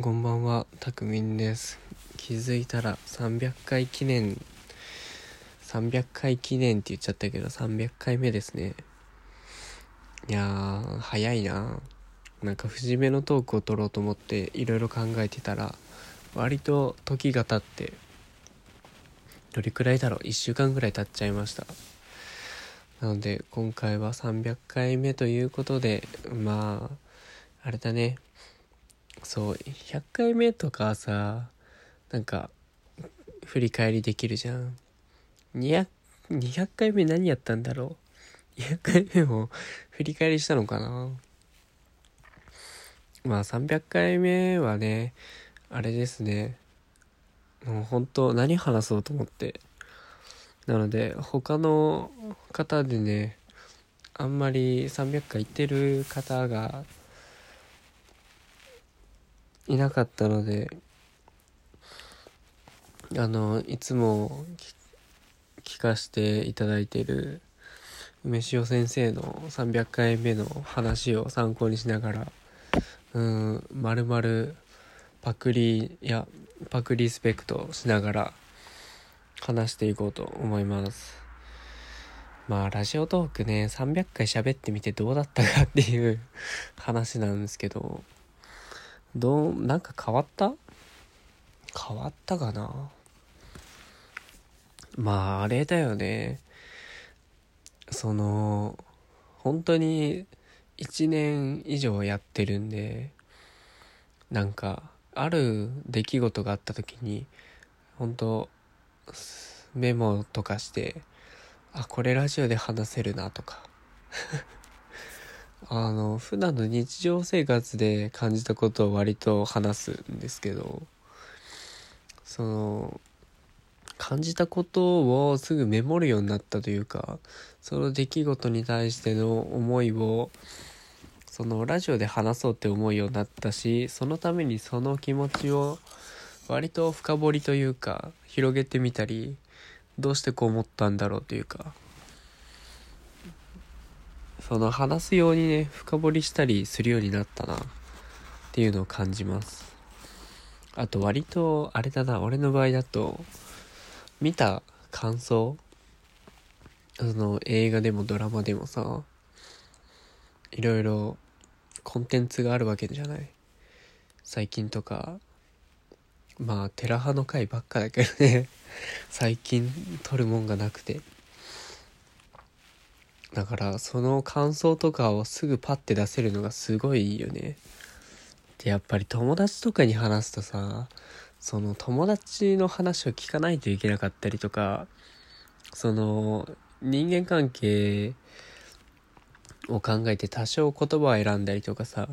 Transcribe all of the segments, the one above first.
こんばんは、たくみんです。気づいたら300回記念、300回記念って言っちゃったけど、300回目ですね。いやー、早いななんか節目のトークを取ろうと思っていろいろ考えてたら、割と時が経って、どれくらいだろう ?1 週間ぐらい経っちゃいました。なので、今回は300回目ということで、まあ、あれだね。そう100回目とかさなんか振り返りできるじゃん。200, 200回目何やったんだろう？200回目も振り返りしたのかな？まあ300回目はねあれですね。もう本当何話そうと思って。なので他の方でねあんまり300回行ってる方がいなかったのであのいつも聞かせていただいている梅塩先生の300回目の話を参考にしながらうんまるまるパクリやパクリスペクトしながら話していこうと思います。まあラジオトークね300回喋ってみてどうだったかっていう話なんですけど。どうなんか変わった？変わったかな？まああれだよね。その本当に1年以上やってるんでなんかある出来事があった時に本当メモとかしてあこれラジオで話せるなとか。あの普段の日常生活で感じたことを割と話すんですけどその感じたことをすぐメモるようになったというかその出来事に対しての思いをそのラジオで話そうって思うようになったしそのためにその気持ちを割と深掘りというか広げてみたりどうしてこう思ったんだろうというかその話すようにね深掘りしたりするようになったなっていうのを感じます。あと割とあれだな俺の場合だと見た感想その映画でもドラマでもさいろいろコンテンツがあるわけじゃない。最近とかまあテラ派の回ばっかだけどね最近撮るもんがなくて。だからその感想とかをすぐパッて出せるのがすごいいいよね。でやっぱり友達とかに話すとさその友達の話を聞かないといけなかったりとかその人間関係を考えて多少言葉を選んだりとかさ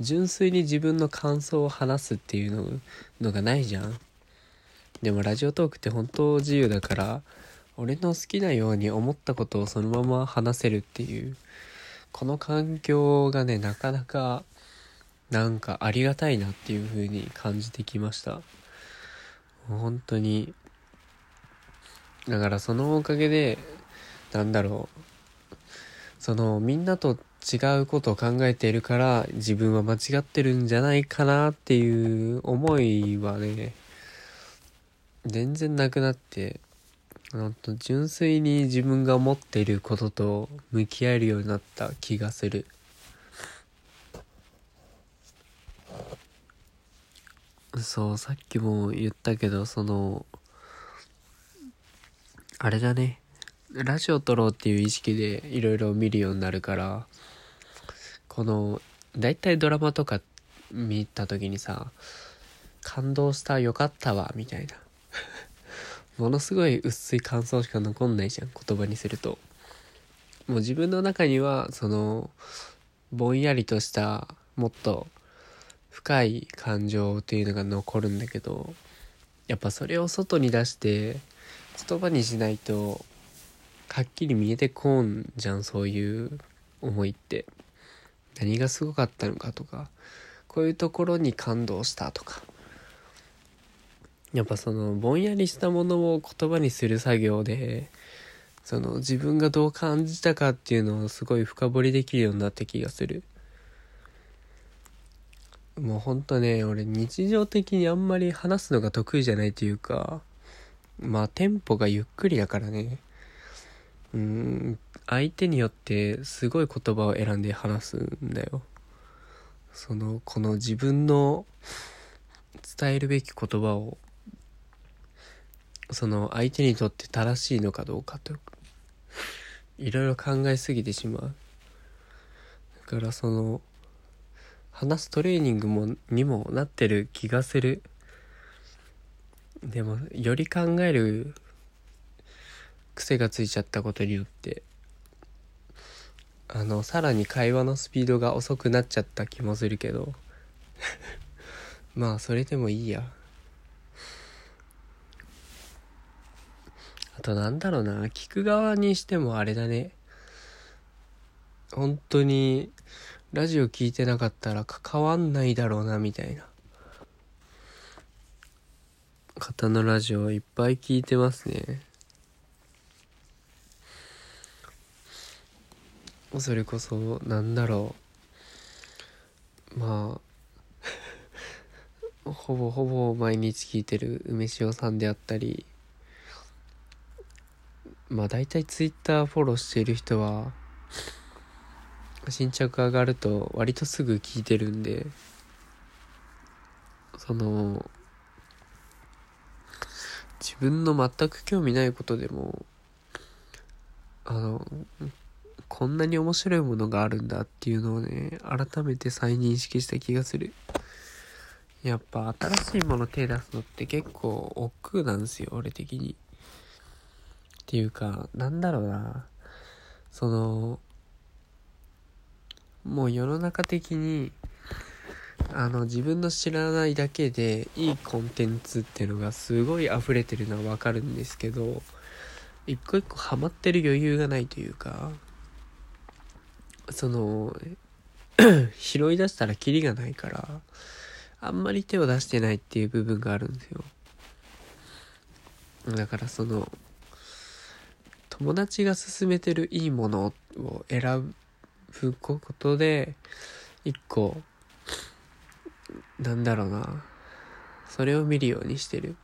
純粋に自分の感想を話すっていうののがないじゃん。でもラジオトークって本当自由だから俺の好きなように思ったことをそのまま話せるっていうこの環境がねなかなかなんかありがたいなっていう風に感じてきました。本当にだからそのおかげでなんだろうそのみんなと違うことを考えているから自分は間違ってるんじゃないかなっていう思いはね全然なくなってんと純粋に自分が思っていることと向き合えるようになった気がする。そうさっきも言ったけどそのあれだね。ラジオ撮ろうっていう意識でいろいろ見るようになるからこの大体ドラマとか見た時にさ感動したよかったわみたいな。ものすごい薄い感想しか残んないじゃん言葉にすると。もう自分の中にはそのぼんやりとしたもっと深い感情っていうのが残るんだけどやっぱそれを外に出して言葉にしないとはっきり見えてこんじゃんそういう思いって。何がすごかったのかとかこういうところに感動したとか。やっぱそのぼんやりしたものを言葉にする作業でその自分がどう感じたかっていうのをすごい深掘りできるようになった気がする。もうほんとね俺日常的にあんまり話すのが得意じゃないというかまあテンポがゆっくりだからね。うん相手によってすごい言葉を選んで話すんだよ。そのこの自分の伝えるべき言葉をその相手にとって正しいのかどうかと。いろいろ考えすぎてしまう。だからその話すトレーニングもにもなってる気がする。でもより考える癖がついちゃったことによってあのさらに会話のスピードが遅くなっちゃった気もするけど。まあそれでもいいや。となんだろうな。聞く側にしてもあれだね。本当にラジオ聞いてなかったら関わんないだろうなみたいな。方のラジオいっぱい聞いてますね。それこそなんだろう。まあ ほぼほぼ毎日聞いてる梅塩さんであったりまあ大体ツイッターフォローしている人は新着上がると割とすぐ聞いてるんでその自分の全く興味ないことでもあのこんなに面白いものがあるんだっていうのをね改めて再認識した気がする。やっぱ新しいもの手出すのって結構億劫なんですよ俺的に。っていうかなんだろうな。そのもう世の中的にあの自分の知らないだけでいいコンテンツっていうのがすごい溢れてるのはわかるんですけど一個一個ハマってる余裕がないというかその 拾い出したらキリがないからあんまり手を出してないっていう部分があるんですよ。だからその友達が勧めてるいいものを選ぶことで一個なんだろうな。それを見るようにしてる。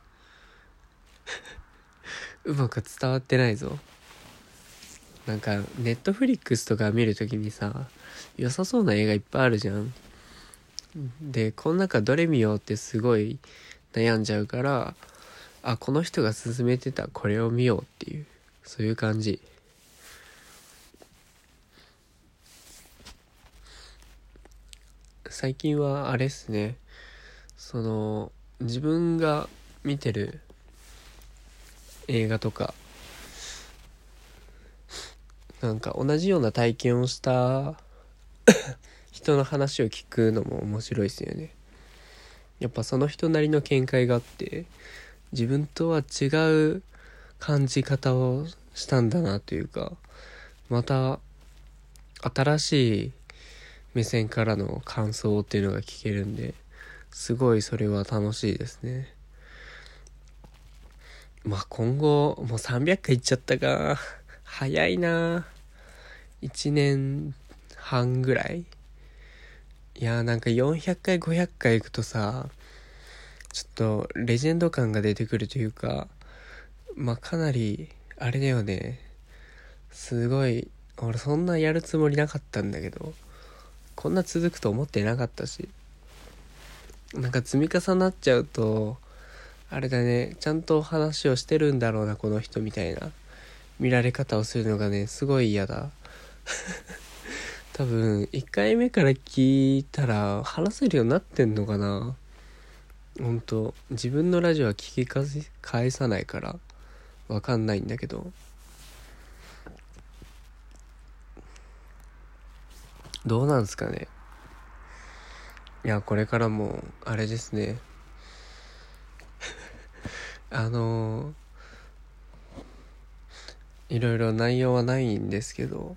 うまく伝わってないぞ。なんかネットフリックスとか見るときにさ良さそうな映画いっぱいあるじゃん。でこの中どれ見ようってすごい悩んじゃうからあこの人が勧めてたこれを見ようっていう。そういう感じ。最近はあれっすね。その自分が見てる映画とかなんか同じような体験をした 人の話を聞くのも面白いですよね。やっぱその人なりの見解があって自分とは違う感じ方をしたんだなというかまた新しい目線からの感想っていうのが聞けるんですごいそれは楽しいですね。まあ今後もう300回いっちゃったか。早いな。1年半ぐらい。いやーなんか400回500回行くとさちょっとレジェンド感が出てくるというかまあかなりあれだよね。すごい。俺そんなやるつもりなかったんだけど。こんな続くと思ってなかったし。なんか積み重なっちゃうとあれだね。ちゃんと話をしてるんだろうなこの人みたいな。見られ方をするのがねすごい嫌だ。多分1回目から聞いたら話せるようになってんのかな。本当。自分のラジオは聞き返さないから。わかんないんだけど。どうなんですかね。いやこれからもあれですね。あのいろいろ内容はないんですけど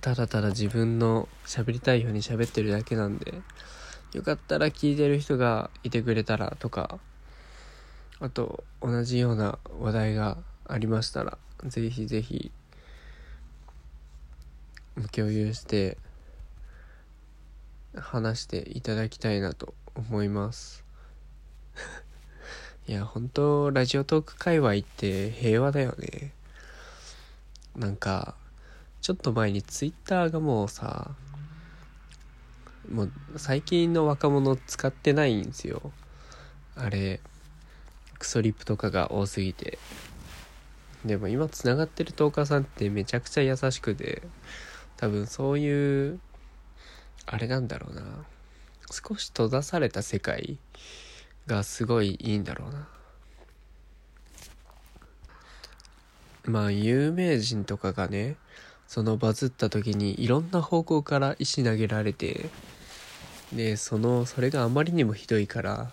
ただただ自分の喋りたいように喋ってるだけなんでよかったら聞いてる人がいてくれたらとかあと同じような話題がありましたらぜひぜひ共有して話していただきたいなと思います。いや本当ラジオトーク界隈って平和だよね。なんかちょっと前にツイッターがもうさもう最近の若者使ってないんですよ。あれクソリップとかが多すぎて。でも今つながってるトーカーさんってめちゃくちゃ優しくて多分そういうあれなんだろうな。少し閉ざされた世界がすごいいいんだろうな。まあ有名人とかがねそのバズった時にいろんな方向から石投げられてでそのそれがあまりにもひどいから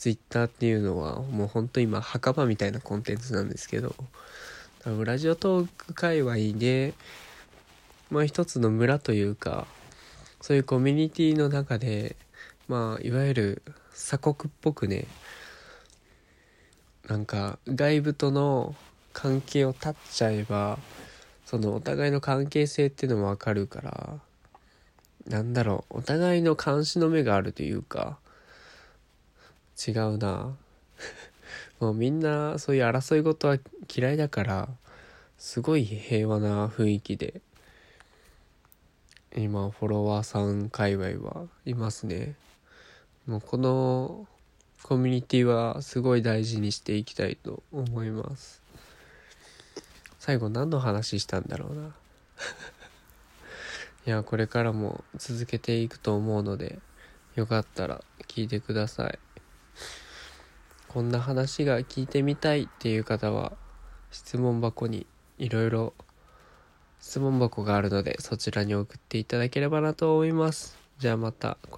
ツイッターっていうのはもうほんと今墓場みたいなコンテンツなんですけど多分ラジオトーク界隈でまあ一つの村というかそういうコミュニティの中でまあいわゆる鎖国っぽくねなんか外部との関係を断っちゃえばそのお互いの関係性っていうのもわかるからなんだろうお互いの監視の目があるというか違うな。もうみんなそういう争い事は嫌いだからすごい平和な雰囲気で今フォロワーさん界隈はいますね。もうこのコミュニティはすごい大事にしていきたいと思います。最後何の話したんだろうな。いやこれからも続けていくと思うのでよかったら聞いてください。こんな話が聞いてみたいっていう方は質問箱にいろいろ質問箱があるのでそちらに送っていただければなと思います。じゃあまた